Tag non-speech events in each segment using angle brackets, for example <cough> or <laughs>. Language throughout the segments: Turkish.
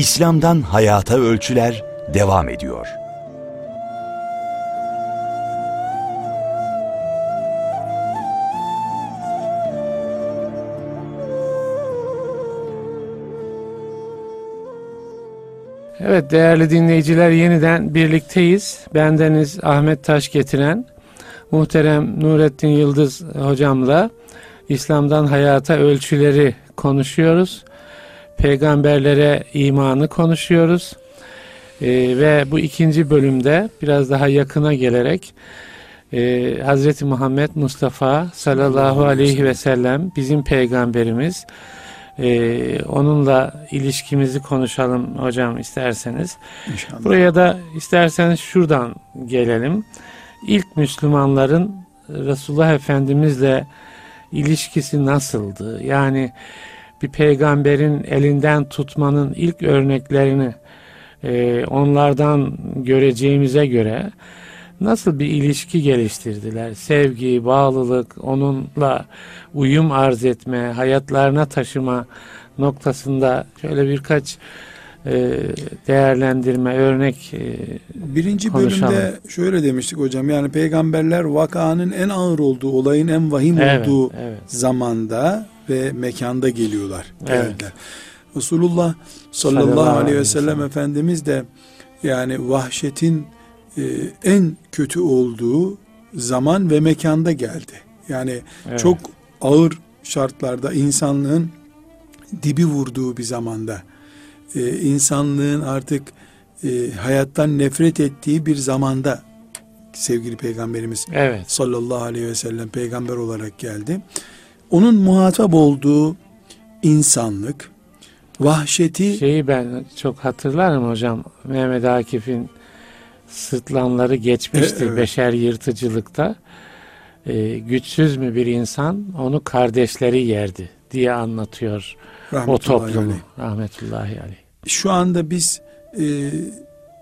İslam'dan Hayata Ölçüler devam ediyor. Evet değerli dinleyiciler yeniden birlikteyiz. Bendeniz Ahmet Taş getiren muhterem Nurettin Yıldız hocamla İslam'dan hayata ölçüleri konuşuyoruz. Peygamberlere imanı konuşuyoruz. Ee, ve bu ikinci bölümde biraz daha yakına gelerek e, Hz. Muhammed Mustafa sallallahu aleyhi ve sellem bizim peygamberimiz ee, onunla ilişkimizi konuşalım hocam isterseniz. İnşallah. Buraya da isterseniz şuradan gelelim. İlk Müslümanların Resulullah Efendimizle ilişkisi nasıldı? Yani bir peygamberin elinden tutmanın ilk örneklerini e, onlardan göreceğimize göre nasıl bir ilişki geliştirdiler? Sevgi, bağlılık, onunla uyum arz etme, hayatlarına taşıma noktasında şöyle birkaç e, değerlendirme, örnek e, Birinci konuşalım. bölümde şöyle demiştik hocam yani peygamberler vakanın en ağır olduğu, olayın en vahim evet, olduğu evet. zamanda ve mekanda geliyorlar. Evet. Resulullah sallallahu, sallallahu aleyhi ve sellem Efendimiz de yani vahşetin e, en kötü olduğu zaman ve mekanda geldi. Yani evet. çok ağır şartlarda insanlığın dibi vurduğu bir zamanda e, insanlığın artık e, hayattan nefret ettiği bir zamanda sevgili peygamberimiz evet. sallallahu aleyhi ve sellem peygamber olarak geldi. Onun muhatap olduğu insanlık vahşeti şeyi ben çok hatırlarım hocam Mehmet Akif'in sırtlanları geçmiştir e, evet. beşer yırtıcılıkta. E, güçsüz mü bir insan onu kardeşleri yerdi diye anlatıyor o toplumu. Aleyh. Rahmetullahi aleyh. Şu anda biz e,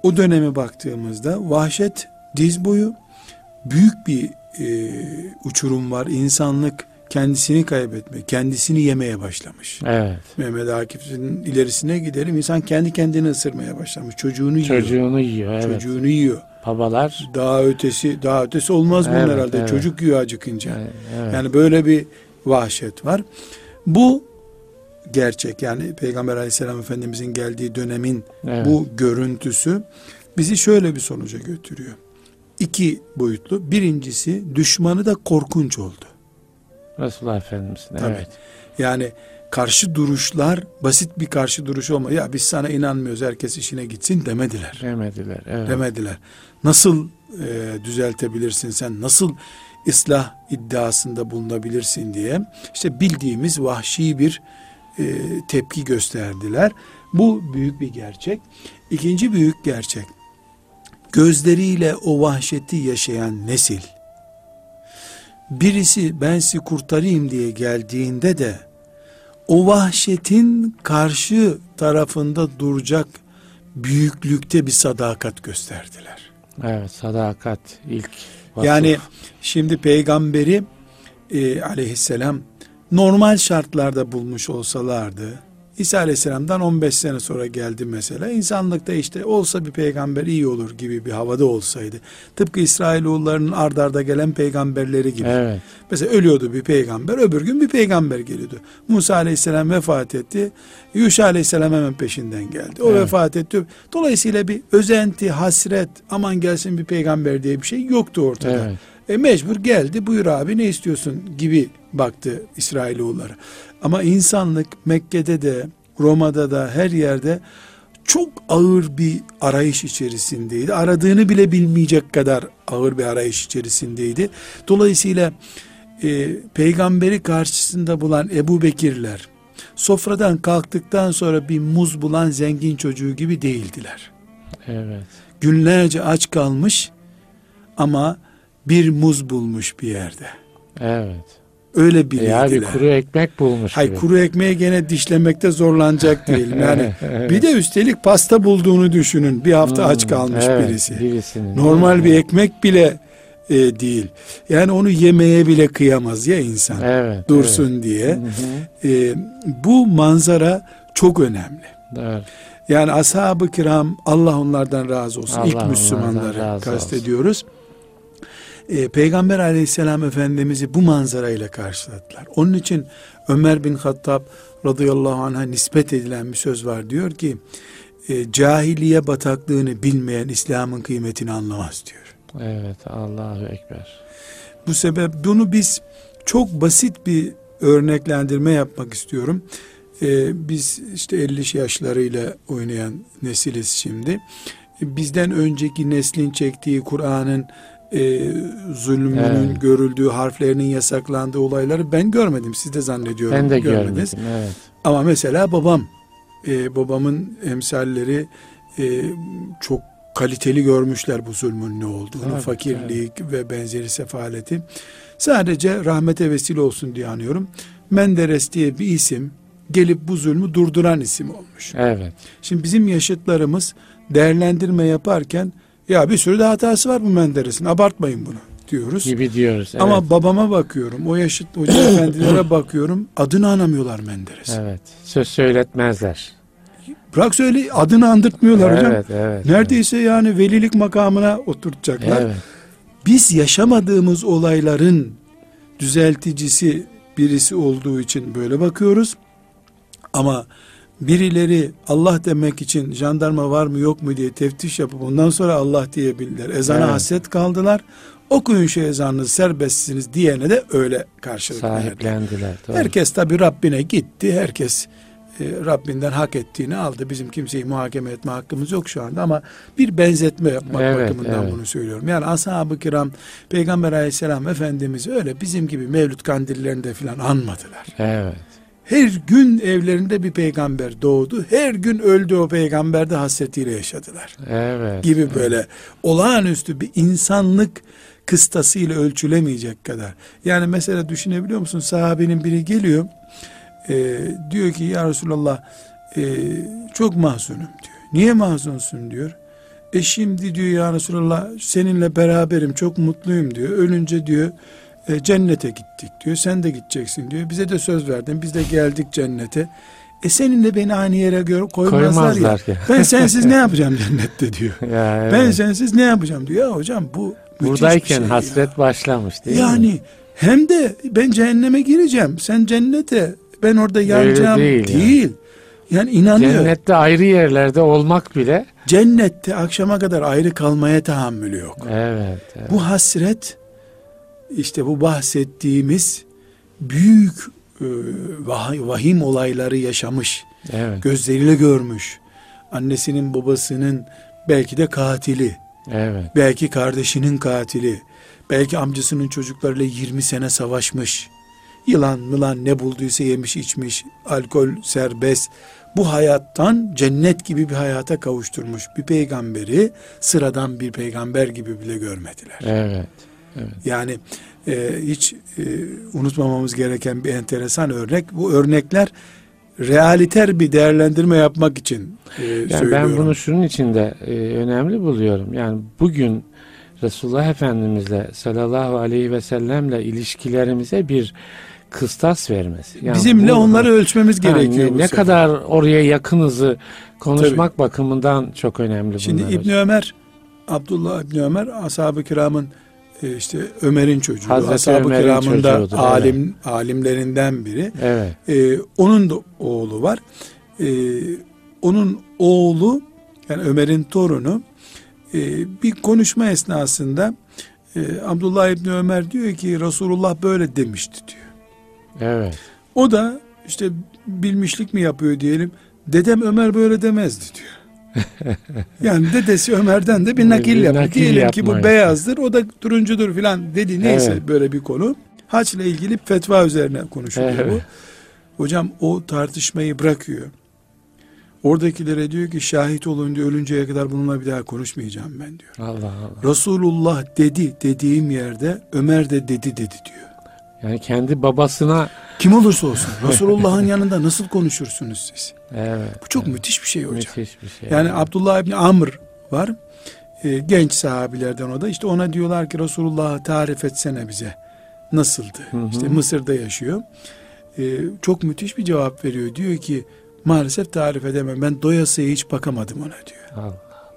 o döneme baktığımızda vahşet diz boyu büyük bir e, uçurum var. İnsanlık kendisini kaybetme, kendisini yemeye başlamış. Evet. Mehmet Akif'in ilerisine gidelim. İnsan kendi kendini ısırmaya başlamış. Çocuğunu yiyor. Çocuğunu yiyor, evet. Çocuğunu yiyor. Babalar. Daha ötesi, daha ötesi olmaz evet, bunun herhalde. Evet. Çocuk yiyor acıkınca. Evet, evet. Yani böyle bir vahşet var. Bu gerçek. Yani Peygamber aleyhisselam efendimizin geldiği dönemin evet. bu görüntüsü bizi şöyle bir sonuca götürüyor. İki boyutlu. Birincisi düşmanı da korkunç oldu. Resulullah Efendimiz'in. Evet. Yani karşı duruşlar basit bir karşı duruş olma. Ya biz sana inanmıyoruz herkes işine gitsin demediler. Demediler. Evet. Demediler. Nasıl e, düzeltebilirsin sen? Nasıl ıslah iddiasında bulunabilirsin diye işte bildiğimiz vahşi bir e, tepki gösterdiler. Bu büyük bir gerçek. İkinci büyük gerçek. Gözleriyle o vahşeti yaşayan nesil birisi ben sizi kurtarayım diye geldiğinde de o vahşetin karşı tarafında duracak büyüklükte bir sadakat gösterdiler. Evet sadakat ilk vasıf. Yani şimdi peygamberi e, aleyhisselam normal şartlarda bulmuş olsalardı İsa Aleyhisselam'dan 15 sene sonra geldi mesela. İnsanlıkta işte olsa bir peygamber iyi olur gibi bir havada olsaydı. Tıpkı İsrailoğullarının ardarda gelen peygamberleri gibi. Evet. Mesela ölüyordu bir peygamber, öbür gün bir peygamber geliyordu. Musa Aleyhisselam vefat etti. Yuşa Aleyhisselam hemen peşinden geldi. O evet. vefat etti. Dolayısıyla bir özenti, hasret, aman gelsin bir peygamber diye bir şey yoktu ortada. Evet. E mecbur geldi buyur abi ne istiyorsun gibi baktı İsrailoğulları. Ama insanlık Mekke'de de Roma'da da her yerde çok ağır bir arayış içerisindeydi. Aradığını bile bilmeyecek kadar ağır bir arayış içerisindeydi. Dolayısıyla e, peygamberi karşısında bulan Ebu Bekirler sofradan kalktıktan sonra bir muz bulan zengin çocuğu gibi değildiler. Evet. Günlerce aç kalmış ama bir muz bulmuş bir yerde. Evet. Öyle bilirdiler. Ya bir kuru ekmek bulmuş Hay gibi. kuru ekmeği gene dişlemekte zorlanacak değil. <laughs> Yani evet. bir de üstelik pasta bulduğunu düşünün. Bir hafta hmm, aç kalmış evet, birisi. Birisinin, Normal evet. bir ekmek bile e, değil. Yani onu yemeye bile kıyamaz ya insan. Evet, dursun evet. diye. E, bu manzara çok önemli. Evet. Yani ashab-ı kiram Allah onlardan razı olsun. Allah İlk Müslümanları kastediyoruz. Ee, Peygamber aleyhisselam efendimizi bu manzarayla karşıladılar. Onun için Ömer bin Hattab radıyallahu anh'a nispet edilen bir söz var. Diyor ki e, cahiliye bataklığını bilmeyen İslam'ın kıymetini anlamaz diyor. Evet Allahu Ekber. Bu sebep bunu biz çok basit bir örneklendirme yapmak istiyorum. Ee, biz işte 50 yaşlarıyla oynayan nesiliz şimdi. Ee, Bizden önceki neslin çektiği Kur'an'ın e, zulmünün Evet. görüldüğü, harflerinin yasaklandığı olayları ben görmedim. Siz de zannediyorum Ben de görmediniz. görmedim. Evet. Ama mesela babam, e, babamın emsalleri e, çok kaliteli görmüşler bu zulmün ne olduğunu, Tabii, fakirlik ve benzeri sefaleti. Sadece rahmete vesile olsun diye anıyorum. Menderes diye bir isim gelip bu zulmü durduran isim olmuş. Evet. Şimdi bizim yaşıtlarımız değerlendirme yaparken ya bir sürü de hatası var bu Menderes'in abartmayın bunu diyoruz. Gibi diyoruz. Evet. Ama babama bakıyorum, o yaşıt hoca efendilere <coughs> bakıyorum, adını anamıyorlar Menderes. Evet. Söz söyletmezler. Bırak söyle adını andırtmıyorlar hocam. Evet, evet. Neredeyse yani velilik makamına oturtacaklar. Evet. Biz yaşamadığımız olayların düzelticisi birisi olduğu için böyle bakıyoruz. Ama birileri Allah demek için jandarma var mı yok mu diye teftiş yapıp ondan sonra Allah diyebilirler. Ezana Evet. hasret kaldılar. Okuyun şu ezanınızı serbestsiniz diyene de öyle karşılık. Sahiplendiler. Doğru. Herkes tabi Rabbine gitti. Herkes e, Rabbinden hak ettiğini aldı. Bizim kimseyi muhakeme etme hakkımız yok şu anda ama bir benzetme yapmak Evet, bakımından evet. bunu söylüyorum. Yani ashab-ı kiram Peygamber aleyhisselam Efendimiz öyle bizim gibi mevlüt kandillerinde filan anmadılar. Evet. Her gün evlerinde bir peygamber doğdu. Her gün öldü o peygamber de hasretiyle yaşadılar. Evet. Gibi böyle olağanüstü bir insanlık kıstasıyla ölçülemeyecek kadar. Yani mesela düşünebiliyor musun? Sahabenin biri geliyor. e, diyor ki ya Resulallah e, çok mahzunum diyor. Niye mahzunsun diyor. E şimdi diyor ya Resulallah seninle beraberim çok mutluyum diyor. Ölünce diyor e, cennete gittik diyor. Sen de gideceksin diyor. Bize de söz verdin. Biz de geldik cennete. E seninle beni aynı yere göre koymazlar, Koymazlar ya. ya. Ben sensiz ne <laughs> yapacağım cennette diyor. Ya, evet. Ben sensiz ne yapacağım diyor. Ya hocam bu Buradayken şey ya. hasret başlamış değil mi? Yani hem de ben cehenneme gireceğim. Sen cennete ben orada yanacağım değil değil. yani. Yani inanıyor. Cennette ayrı yerlerde olmak bile Cennette akşama kadar ayrı kalmaya tahammülü yok. evet, evet. Bu hasret işte bu bahsettiğimiz büyük e, vah- vahim olayları yaşamış. evet, Gözleriyle görmüş. Annesinin babasının belki de katili. evet. Belki kardeşinin katili. Belki amcasının çocuklarıyla 20 sene savaşmış. Yılan mılan ne bulduysa yemiş içmiş. Alkol serbest. Bu hayattan cennet gibi bir hayata kavuşturmuş bir peygamberi sıradan bir peygamber gibi bile görmediler. Evet. Yani e, hiç e, unutmamamız gereken bir enteresan örnek. Bu örnekler realiter bir değerlendirme yapmak için e, Yani söylüyorum. ben bunu şunun için de e, önemli buluyorum. Yani bugün Resulullah Efendimizle sallallahu aleyhi ve sellemle ilişkilerimize bir kıstas vermesi. Yani Bizimle bu- onları ölçmemiz Ha, gerekiyor. ne, ne kadar oraya yakınızı konuşmak bakımından çok önemli Şimdi bunlar. İbni Ömer, Abdullah İbni Ömer ashab-ı kiramın işte Ömer'in çocuğu. Hazreti ashab-ı Ömer'in kiramın da çocuğudur, alim, alimlerinden biri. Evet. E, onun da oğlu var. E, onun oğlu yani Ömer'in torunu e, bir konuşma esnasında e, Abdullah İbni Ömer diyor ki Resulullah böyle demişti diyor. Evet. O da işte bilmişlik mi yapıyor diyelim. Dedem Ömer böyle demezdi diyor. Yani dedesi Ömer'den de bir nakil yaptı. nakil Diyelim ki bu yapma beyazdır, o da turuncudur filan dedi. Neyse Evet. böyle bir konu. Haçla ilgili fetva üzerine konuşuluyor Evet. bu. Hocam o tartışmayı bırakıyor. Oradakilere diyor ki şahit olun diyor ölünceye kadar bununla bir daha konuşmayacağım ben diyor. Allah Allah. Resulullah dedi dediğim yerde Ömer de dedi dedi diyor. Yani kendi babasına Kim olursa olsun Resulullah'ın <laughs> yanında nasıl konuşursunuz siz? evet. Bu çok müthiş bir şey hocam. müthiş bir şey. Yani Abdullah İbni Amr var. Ee, genç sahabilerden o da. İşte ona diyorlar ki Resulullah'ı tarif etsene bize. Nasıldı? Hı hı. İşte Mısır'da yaşıyor. Ee, çok müthiş bir cevap veriyor. Diyor ki Maalesef tarif edemem. Ben doyasıya hiç bakamadım ona diyor. Allah.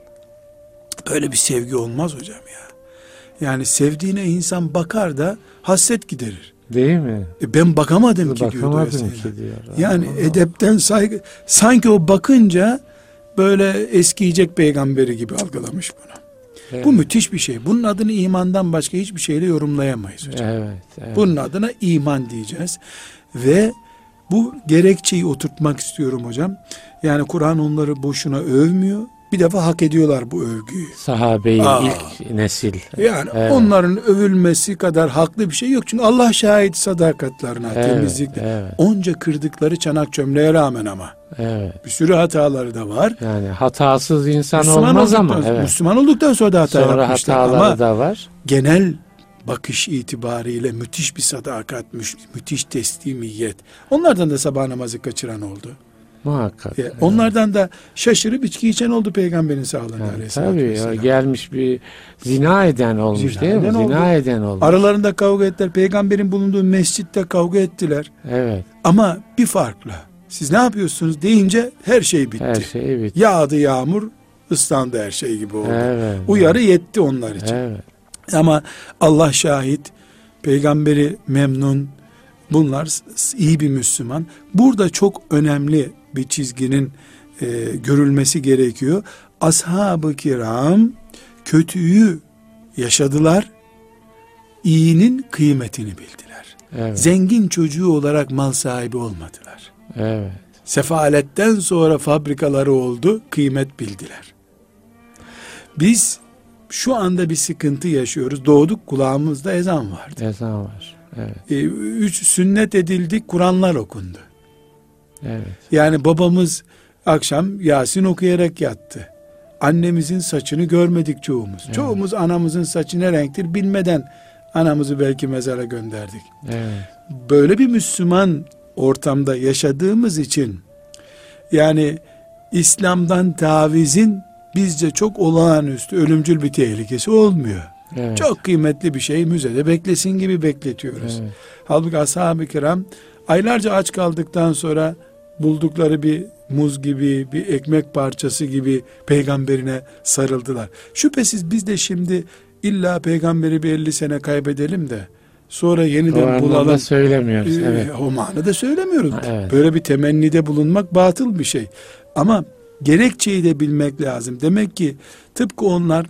Böyle bir sevgi olmaz hocam ya. Yani sevdiğine insan bakar da hasret giderir. Değil mi? E ben bakamadım ki diyor Bakamadım ki diyor. Yani Allah. edepten saygı sanki o bakınca böyle eskiyecek peygamberi gibi algılamış bunu. Evet. Bu müthiş bir şey. Bunun adını imandan başka hiçbir şeyle yorumlayamayız hocam. Evet, evet. Bunun adına iman diyeceğiz. Ve bu gerekçeyi oturtmak istiyorum hocam. Yani Kur'an onları boşuna övmüyor. Bir defa hak ediyorlar bu övgüyü. Sahabeyi Aa. ilk nesil. Yani Evet. onların övülmesi kadar haklı bir şey yok. Çünkü Allah şahit sadakatlarına, Evet, temizlikle. evet. Onca kırdıkları çanak çömleğe rağmen ama. Evet. Bir sürü hataları da var. Yani hatasız insan Müslüman olmaz ama. Evet. Müslüman olduktan sonra da hata Sonra yapmışlar. hataları Ama da var. genel bakış itibariyle müthiş bir sadakat, müthiş teslimiyet. Onlardan da sabah namazı kaçıran oldu. Muhakkak. E, Onlardan da şaşırıp içki içen oldu peygamberin sağlığında Yani tabii ya, gelmiş bir zina eden olmuş Zina değil mi? eden oldu. Zina eden olmuş. Aralarında kavga ettiler. Peygamberin bulunduğu mescitte kavga ettiler. evet. Ama bir farkla. Siz ne yapıyorsunuz deyince her şey bitti. Her şey bitti. Yağdı yağmur, ıslandı her şey gibi oldu. Evet. Uyarı yetti onlar için. Evet. Ama Allah şahit, peygamberi memnun, bunlar iyi bir Müslüman. Burada çok önemli bir çizginin e, görülmesi gerekiyor. Ashab-ı kiram kötüyü yaşadılar, iyinin kıymetini bildiler. Evet. Zengin çocuğu olarak mal sahibi olmadılar. evet. Sefaletten sonra fabrikaları oldu, kıymet bildiler. Biz şu anda bir sıkıntı yaşıyoruz. Doğduk kulağımızda ezan vardı. Ezan var. Evet. Ee, üç sünnet edildik, Kur'anlar okundu. Evet. Yani babamız akşam Yasin okuyarak yattı. Annemizin saçını görmedik çoğumuz. Çoğumuz anamızın saçı ne renktir bilmeden anamızı belki mezara gönderdik. Evet. böyle bir Müslüman ortamda yaşadığımız için yani İslam'dan tavizin bizce çok olağanüstü ölümcül bir tehlikesi olmuyor. Evet. Çok kıymetli bir şey müzede beklesin gibi bekletiyoruz. Evet. Halbuki ashab-ı kiram aylarca aç kaldıktan sonra buldukları bir muz gibi, bir ekmek parçası gibi peygamberine sarıldılar. Şüphesiz biz de şimdi illa peygamberi bir 50 sene kaybedelim de sonra O yeniden anlamda bulalım. söylemiyoruz. Ee, Evet. O manada söylemiyoruz. Ha, evet. Böyle bir temennide bulunmak batıl bir şey. Ama gerekçeyi de bilmek lazım. Demek ki tıpkı onlar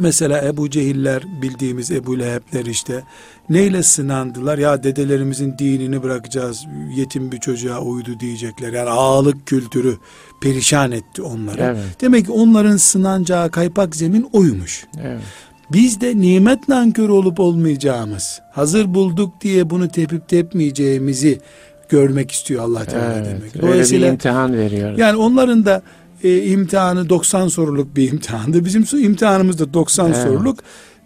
mesela Ebu Cehiller bildiğimiz Ebu Leheb'ler işte neyle sınandılar? Ya dedelerimizin dinini bırakacağız yetim bir çocuğa uydu diyecekler. Yani ağalık kültürü perişan etti onları. Evet. Demek ki onların sınanacağı kaypak zemin oymuş. Evet. Biz de nimet nankörü olup olmayacağımız, hazır bulduk diye bunu tepip tepmeyeceğimizi görmek istiyor Allah Teala Evet. demek. Öyle bir Dolayısıyla imtihan veriyor. yani onların da e, imtihanı 90 soruluk bir imtihandı. Bizim imtihanımız da 90 Evet. soruluk.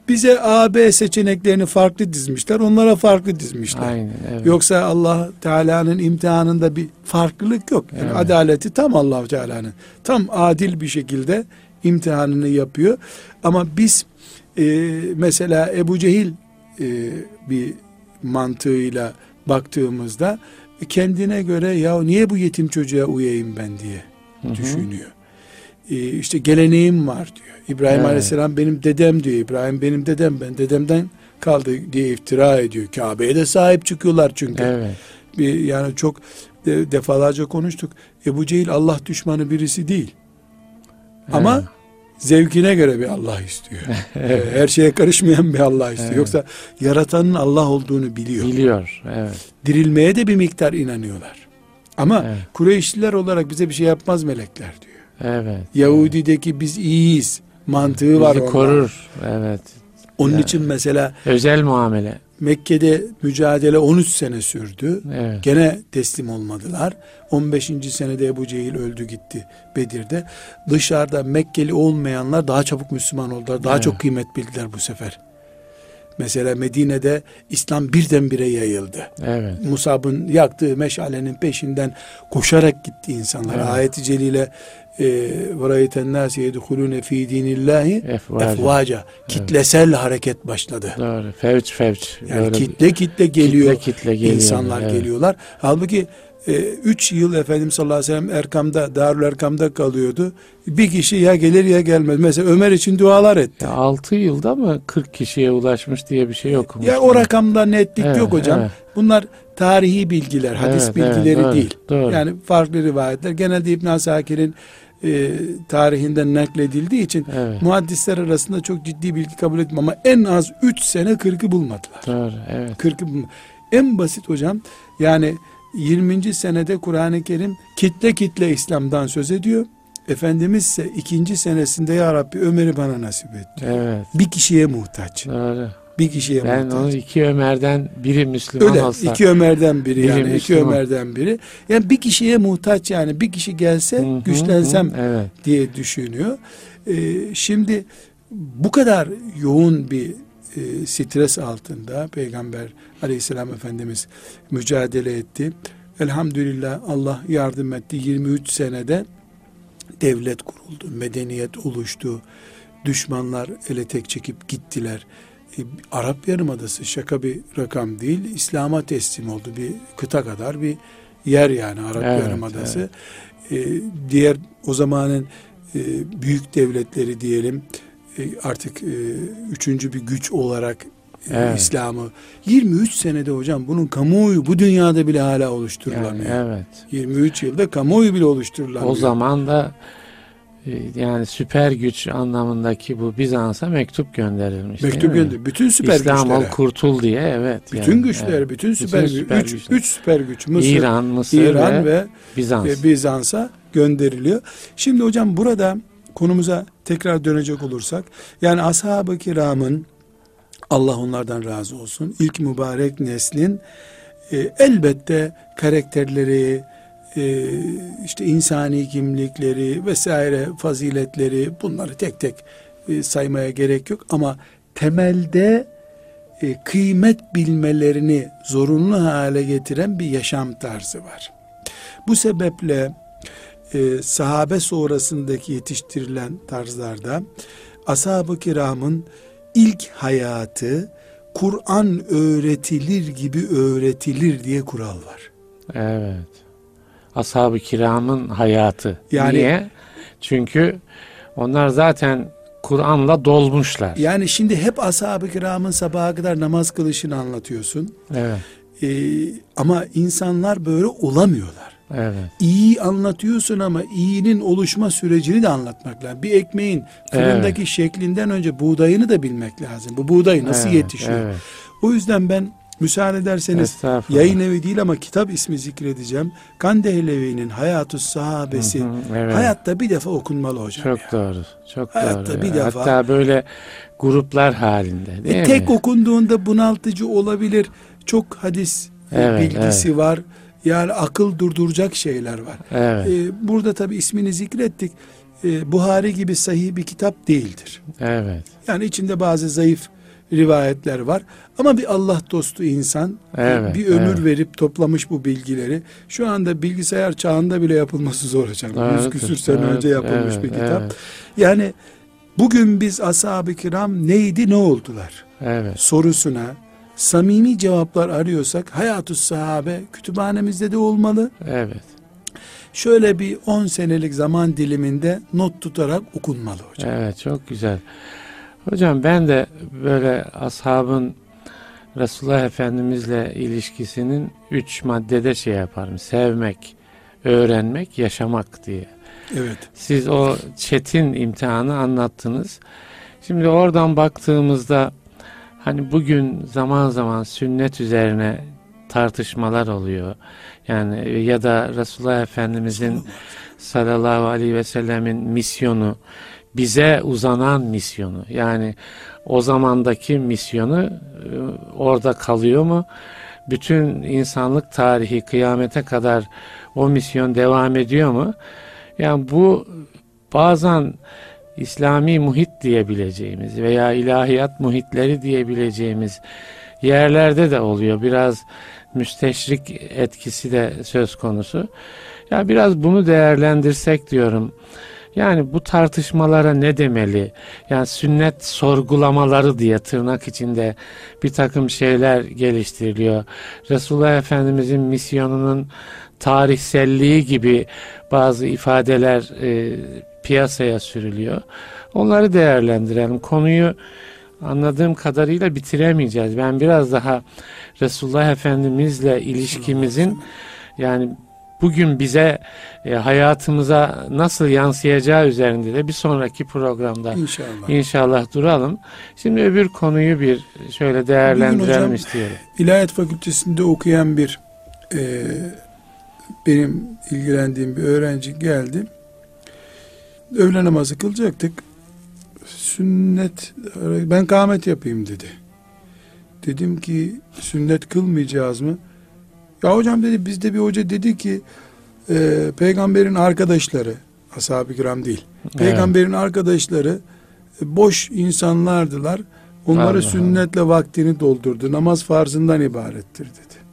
Bize A, B seçeneklerini farklı dizmişler. Onlara farklı dizmişler. Aynen. Evet. Yoksa Allah Teala'nın imtihanında bir farklılık yok. Yani Evet. adaleti tam Allah Teala'nın. Tam adil bir şekilde imtihanını yapıyor. Ama biz e, mesela Ebu Cehil e, bir mantığıyla baktığımızda kendine göre ya niye bu yetim çocuğa uyayım ben diye Hı hı. düşünüyor. E, işte geleneğim var diyor. İbrahim Evet. Aleyhisselam benim dedem diyor. İbrahim benim dedem ben dedemden kaldı diye iftira ediyor. Kabe'ye de sahip çıkıyorlar çünkü. Evet. Bir, yani çok de- defalarca konuştuk. Ebu Cehil Allah düşmanı birisi değil. Ama Evet. zevkine göre bir Allah istiyor. <laughs> Ee, Her şeye karışmayan bir Allah istiyor. Evet. Yoksa yaratanın Allah olduğunu biliyor. Biliyor. Evet. Dirilmeye de bir miktar inanıyorlar. Ama Evet. Kureyşliler olarak bize bir şey yapmaz melekler diyor. Evet. Yahudi'deki biz iyiyiz mantığı var Bizi korur. Evet. Onun Yani. için mesela Özel muamele. Mekke'de mücadele 13 sene sürdü. Evet. Gene teslim olmadılar. 15. senede Ebu Cehil öldü gitti Bedir'de. Dışarıda Mekkeli olmayanlar daha çabuk Müslüman oldular. Daha Evet. çok kıymet bildiler bu sefer. Mesela Medine'de İslam birdenbire yayıldı. Evet. Musab'ın yaktığı meşalenin peşinden koşarak gitti insanlar. Evet. Ayet-i celile e, وَرَيْتَ النَّاسِ يَدْخُلُونَ ف۪ي دِينِ اللّٰهِ Efvaca. efvaca. Kitlesel hareket başladı. Doğru. Fevç fevç. Yani Böyle kitle kitle geliyor. Kitle kitle geliyor. insanlar Evet. geliyorlar. Halbuki 3 yıl Efendimiz sallallahu aleyhi ve sellem Erkam'da, Darül Erkam'da kalıyordu. Bir kişi ya gelir ya gelmez. Mesela Ömer için dualar etti. Ya 6 yılda mı 40 kişiye ulaşmış diye bir şey okumuştum. Ya o rakamda netlik Evet, yok hocam. evet. Bunlar tarihi bilgiler, hadis Evet, evet, bilgileri doğru, değil. doğru. Yani farklı rivayetler. Genelde İbn Asakir'in e, tarihinden nakledildiği için Evet. muhaddisler arasında çok ciddi bilgi kabul etmiyor ama en az 3 sene 40'ı bulmadılar. Doğru, evet. 40'ı bulma- En basit hocam yani 20. senede Kur'an-ı Kerim kitle kitle İslam'dan söz ediyor. Efendimiz ise ikinci senesinde ya Rabbi Ömer'i bana nasip et. diyor. Evet. Bir kişiye muhtaç. Doğru. Bir kişiye Ben muhtaç. onu iki Ömer'den biri Müslüman Öyle olsa. iki Ömer'den biri, Biri yani iki Müslüman. Ömer'den biri. Yani bir kişiye muhtaç yani bir kişi gelse Hı hı, güçlensem hı, Evet. diye düşünüyor. Ee, şimdi bu kadar yoğun bir e, stres altında Peygamber aleyhisselam Efendimiz mücadele etti. Elhamdülillah Allah yardım etti. 23 senede devlet kuruldu, medeniyet oluştu. Düşmanlar ele tek çekip gittiler. E, Arap Yarımadası şaka bir rakam değil. İslam'a teslim oldu. Bir kıta kadar bir yer yani Arap Evet, Yarımadası. E, diğer o zamanın e, büyük devletleri diyelim artık e, üçüncü bir güç olarak e, Evet. İslam'ı 23 senede hocam bunun kamuoyu bu dünyada bile hala Yani, oluşturulamıyor. evet. 23 yılda kamuoyu bile oluşturulamıyor. O zaman da e, yani süper güç anlamındaki bu Bizans'a mektup gönderilmiş. mektup mi? gönder. Bütün süper İslam güçlere. kurtul diye evet. bütün yani, güçler, evet. bütün süper, Bütün güç, süper üç, güçler. üç süper güç Mısır, İran, Mısır İran ve, ve Bizans. e, Bizans'a gönderiliyor. Şimdi hocam burada konumuza tekrar dönecek olursak yani ashab-ı kiramın Allah onlardan razı olsun ilk mübarek neslin e, elbette karakterleri e, işte insani kimlikleri vesaire faziletleri bunları tek tek e, saymaya gerek yok ama temelde e, kıymet bilmelerini zorunlu hale getiren bir yaşam tarzı var. Bu sebeple e, sahabe sonrasındaki yetiştirilen tarzlarda ashab-ı kiramın ilk hayatı Kur'an öğretilir gibi öğretilir diye kural var. Evet. Ashab-ı kiramın hayatı. Yani- Niye? Çünkü onlar zaten Kur'an'la dolmuşlar. Yani şimdi hep ashab-ı kiramın sabaha kadar namaz kılışını anlatıyorsun. Evet. E, ama insanlar böyle olamıyorlar. Evet. İyi anlatıyorsun ama iyinin oluşma sürecini de anlatmak lazım. Bir ekmeğin fırındaki şeklinden önce buğdayını da bilmek lazım. Bu buğday nasıl evet, yetişiyor? Evet. O yüzden ben müsaade ederseniz yayın evi değil ama kitap ismi zikredeceğim. Kandehlevi'nin Hayatü Sahabesi Hı hı, evet. hayatta bir defa okunmalı hocam. Çok ya. doğru. Çok Hayatta doğru. bir ya. defa- Hatta böyle gruplar halinde değil E, mi? tek okunduğunda bunaltıcı olabilir. Çok hadis e, Evet, bilgisi var. Yani akıl durduracak şeyler var. Evet. E, burada tabi ismini zikrettik. E, Buhari gibi sahih bir kitap değildir. Evet. Yani içinde bazı zayıf rivayetler var. Ama bir Allah dostu insan Evet, bir ömür evet. verip toplamış bu bilgileri. Şu anda bilgisayar çağında bile yapılması zor hocam. Yüz Doğrudur, küsür sene evet, önce yapılmış evet, bir kitap. Evet. Yani bugün biz ashab-ı kiram neydi ne oldular evet. sorusuna samimi cevaplar arıyorsak Hayatü Sahabe kütüphanemizde de olmalı. Evet. Şöyle bir 10 senelik zaman diliminde not tutarak okunmalı hocam. Evet çok güzel. Hocam ben de böyle ashabın Resulullah Efendimizle ilişkisinin üç maddede şey yaparım. Sevmek, öğrenmek, yaşamak diye. Evet. Siz o çetin imtihanı anlattınız. Şimdi oradan baktığımızda hani bugün zaman zaman sünnet üzerine tartışmalar oluyor. Yani ya da Resulullah Efendimizin sallallahu aleyhi ve sellemin misyonu bize uzanan misyonu yani o zamandaki misyonu e, orada kalıyor mu? Bütün insanlık tarihi kıyamete kadar o misyon devam ediyor mu? Yani bu bazen İslami muhit diyebileceğimiz veya ilahiyat muhitleri diyebileceğimiz yerlerde de oluyor. Biraz müsteşrik etkisi de söz konusu. Ya biraz bunu değerlendirsek diyorum. Yani bu tartışmalara ne demeli? Yani sünnet sorgulamaları diye tırnak içinde bir takım şeyler geliştiriliyor. Resulullah Efendimizin misyonunun tarihselliği gibi bazı ifadeler e, piyasaya sürülüyor. Onları değerlendirelim. Konuyu anladığım kadarıyla bitiremeyeceğiz. Ben biraz daha Resulullah Efendimizle ilişkimizin yani bugün bize e, hayatımıza nasıl yansıyacağı üzerinde de bir sonraki programda İnşallah. inşallah duralım. Şimdi öbür konuyu bir şöyle değerlendirelim hocam- istiyorum. İlahiyat Fakültesinde okuyan bir e, benim ilgilendiğim bir öğrenci geldi. Öğle namazı kılacaktık. Sünnet ben kâhmet yapayım dedi. Dedim ki sünnet kılmayacağız mı? Ya hocam dedi bizde bir hoca dedi ki e, peygamberin arkadaşları ashab-ı kiram değil. Peygamberin arkadaşları e, boş insanlardılar. Onları Allah sünnetle vaktini doldurdu. Namaz farzından ibarettir dedi.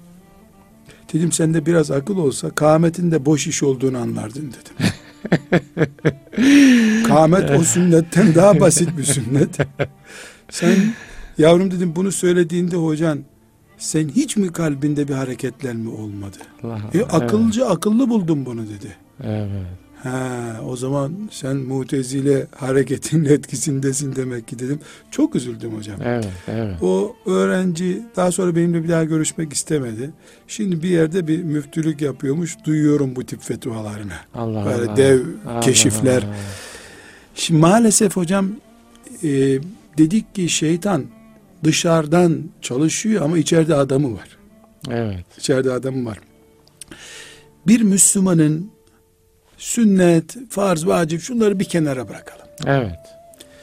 Dedim sende biraz akıl olsa kâhmetin de boş iş olduğunu anlardın dedim. <laughs> <laughs> Kâhmet o sünnetten daha basit bir sünnet. Sen yavrum dedim bunu söylediğinde hocan sen hiç mi kalbinde bir hareketlenme olmadı? Allah E, akılcı akıllı buldum bunu dedi. Evet. Ha, o zaman sen mutezile hareketinin <laughs> etkisindesin demek ki dedim. Çok üzüldüm hocam. Evet, evet. O öğrenci daha sonra benimle bir daha görüşmek istemedi. Şimdi bir yerde bir müftülük yapıyormuş. Duyuyorum bu tip fetvalarını. Allah Böyle Allah. dev Allah keşifler. Allah. Şimdi maalesef hocam e, dedik ki şeytan dışarıdan çalışıyor ama içeride adamı var. Evet. İçeride adamı var. Bir Müslümanın sünnet, farz, vacip şunları bir kenara bırakalım. Evet.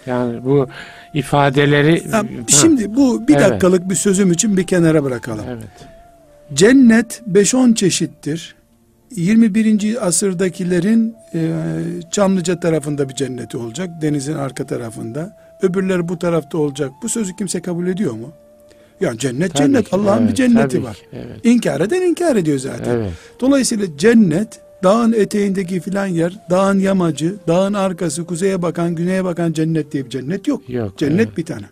Yani bu ifadeleri Ha, şimdi bu bir Evet. dakikalık bir sözüm için bir kenara bırakalım. evet. Cennet 5-10 çeşittir. 21. asırdakilerin e, Çamlıca tarafında bir cenneti olacak. Denizin arka tarafında. Öbürleri bu tarafta olacak. Bu sözü kimse kabul ediyor mu? Yani cennet Tabii cennet. Allah'ın evet, bir cenneti var. ki, Evet. İnkar eden inkar ediyor zaten. Evet. Dolayısıyla cennet dağın eteğindeki filan yer, dağın yamacı, dağın arkası, kuzeye bakan, güneye bakan cennet diye bir cennet yok. Yok. Cennet evet. bir tane.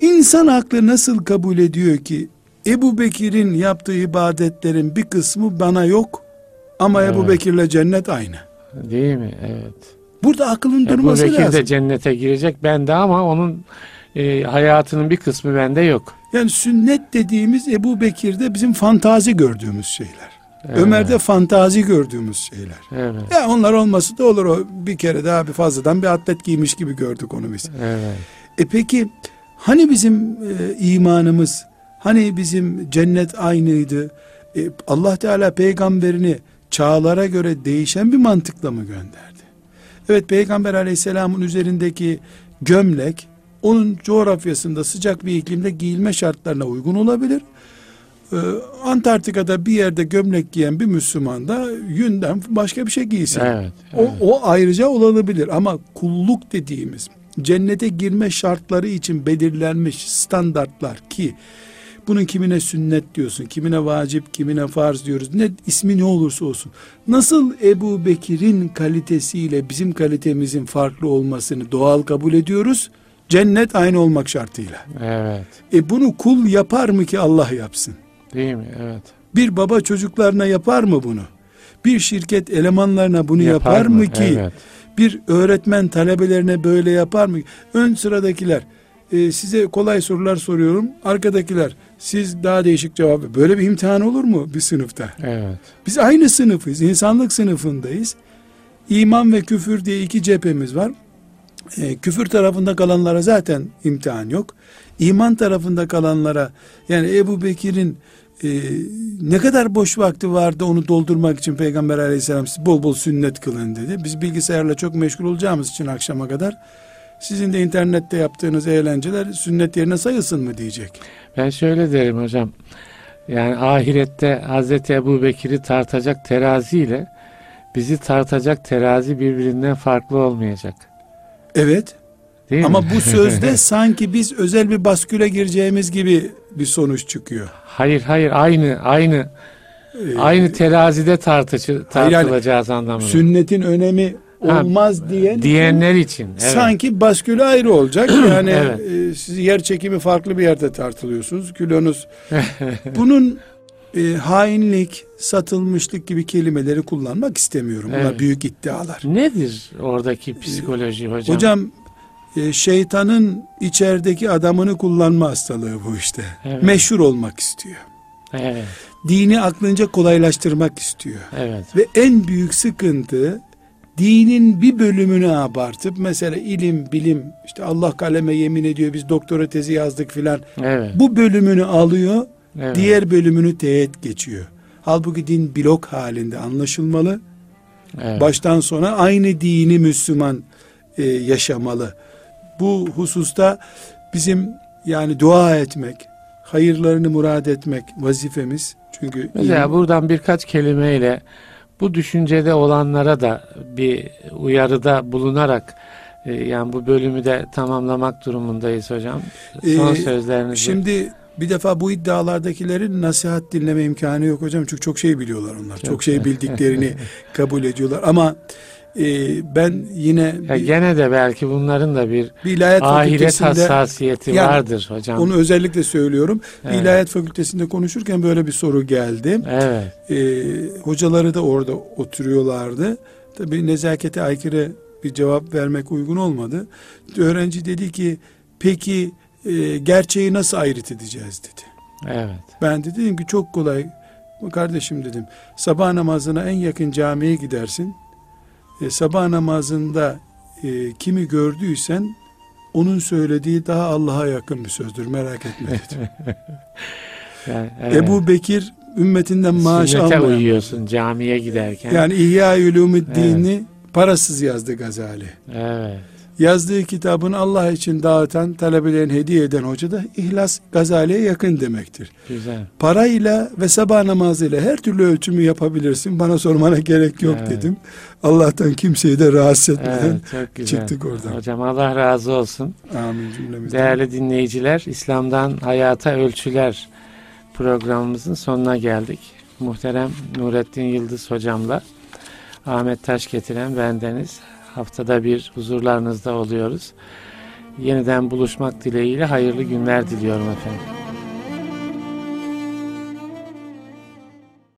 İnsan aklı nasıl kabul ediyor ki Ebu Bekir'in yaptığı ibadetlerin bir kısmı bana yok ama Evet. Ebu Bekir'le cennet aynı. Değil mi? Evet. Burada akılın Ebu durması Bekir lazım. de cennete girecek bende ama onun e, hayatının bir kısmı bende yok. Yani sünnet dediğimiz Ebu Bekir'de bizim fantazi gördüğümüz şeyler. Evet. Ömer'de fantazi gördüğümüz şeyler. Evet. Ya onlar olması da olur o bir kere daha bir fazladan bir atlet giymiş gibi gördük onu biz. Evet. E peki hani bizim e, imanımız, hani bizim cennet aynıydı? E, Allah Teala peygamberini çağlara göre değişen bir mantıkla mı gönderdi? Evet peygamber aleyhisselamın üzerindeki gömlek onun coğrafyasında sıcak bir iklimde giyilme şartlarına uygun olabilir. Ee, Antarktika'da bir yerde gömlek giyen bir Müslüman da yünden başka bir şey giysin. Evet. O, o ayrıca olabilir ama kulluk dediğimiz cennete girme şartları için belirlenmiş standartlar ki bunun kimine sünnet diyorsun, kimine vacip, kimine farz diyoruz. Ne ismi ne olursa olsun. Nasıl Ebu Bekir'in kalitesiyle bizim kalitemizin farklı olmasını doğal kabul ediyoruz? Cennet aynı olmak şartıyla. Evet. E bunu kul yapar mı ki Allah yapsın? Değil mi? Evet. Bir baba çocuklarına yapar mı bunu? Bir şirket elemanlarına bunu yapar, mı ki? Evet. Bir öğretmen talebelerine böyle yapar mı? Ön sıradakiler e, size kolay sorular soruyorum. Arkadakiler siz daha değişik cevap. Böyle bir imtihan olur mu bir sınıfta? Evet. Biz aynı sınıfız. insanlık sınıfındayız. İman ve küfür diye iki cephemiz var. E, küfür tarafında kalanlara zaten imtihan yok. İman tarafında kalanlara yani Ebu Bekir'in e, ne kadar boş vakti vardı onu doldurmak için Peygamber aleyhisselam siz bol bol sünnet kılın dedi. Biz bilgisayarla çok meşgul olacağımız için akşama kadar sizin de internette yaptığınız eğlenceler sünnet yerine sayılsın mı diyecek. Ben şöyle derim hocam. Yani ahirette Hazreti Ebu Bekir'i tartacak teraziyle bizi tartacak terazi birbirinden farklı olmayacak. Evet Değil ama mi? bu sözde <laughs> sanki biz özel bir basküle gireceğimiz gibi bir sonuç çıkıyor. hayır hayır aynı aynı Ee, aynı terazide tartışı, Hayır, yani tartılacağız anlamında. sünnetin önemi Ha, olmaz diyen Diyenler için. Evet. sanki baskülü ayrı olacak. <clears throat> Yani Evet. e, siz yer çekimi farklı bir yerde tartılıyorsunuz. Kilonuz. <laughs> Bunun e, hainlik, satılmışlık gibi kelimeleri kullanmak istemiyorum. Bunlar Evet. büyük iddialar. Nedir oradaki psikoloji hocam? Hocam e, şeytanın içerideki adamını kullanma hastalığı bu işte. Evet. Meşhur olmak istiyor. Evet, Dini aklınca kolaylaştırmak istiyor. evet, Ve en büyük sıkıntı dinin bir bölümünü abartıp mesela ilim, bilim, işte Allah kaleme yemin ediyor biz doktora tezi yazdık filan. evet. Bu bölümünü alıyor, evet. diğer bölümünü teğet geçiyor. Halbuki din blok halinde anlaşılmalı. evet. Baştan sona aynı dini Müslüman e, yaşamalı. Bu hususta bizim yani dua etmek, hayırlarını murad etmek vazifemiz. Çünkü Mesela ilim- buradan birkaç kelimeyle bu düşüncede olanlara da bir uyarıda bulunarak e, yani bu bölümü de tamamlamak durumundayız hocam. Son Ee, sözlerinizi. Şimdi bir defa bu iddialardakilerin nasihat dinleme imkanı yok hocam. Çünkü çok şey biliyorlar onlar. Çok, Çok. şey bildiklerini <laughs> kabul ediyorlar. Ama e, ben yine ya gene de belki bunların da bir bir ilahiyat ahiret hassasiyeti Yani vardır hocam. onu özellikle söylüyorum. Evet. ilahiyat fakültesinde konuşurken böyle bir soru geldi. Evet, E, hocaları da orada oturuyorlardı. Tabii nezakete aykırı bir cevap vermek uygun olmadı. Öğrenci dedi ki peki e, gerçeği nasıl ayrıt edeceğiz dedi. evet, Ben de dedim ki çok kolay. Kardeşim dedim sabah namazına en yakın camiye gidersin. E, sabah namazında e, kimi gördüysen onun söylediği daha Allah'a yakın bir sözdür merak etme <laughs> dedim. yani, evet. Ebu Bekir ümmetinden maaş Sünnete almayan. uyuyorsun camiye giderken. Yani İhya Ulumuddin'i parasız yazdı Gazali. Evet, Yazdığı kitabını Allah için dağıtan, talebelerin hediye eden hoca da İhlas Gazali'ye yakın demektir. güzel. Parayla ve sabah namazıyla her türlü ölçümü yapabilirsin. Bana sormana gerek yok Evet. dedim. Allah'tan kimseyi de rahatsız etmeden Evet, çıktık oradan. Hocam Allah razı olsun. Amin cümlemizden. Değerli dinleyiciler, İslam'dan Hayata Ölçüler programımızın sonuna geldik. Muhterem Nurettin Yıldız hocamla Ahmet Taş getiren bendeniz. Haftada bir huzurlarınızda oluyoruz. Yeniden buluşmak dileğiyle hayırlı günler diliyorum efendim.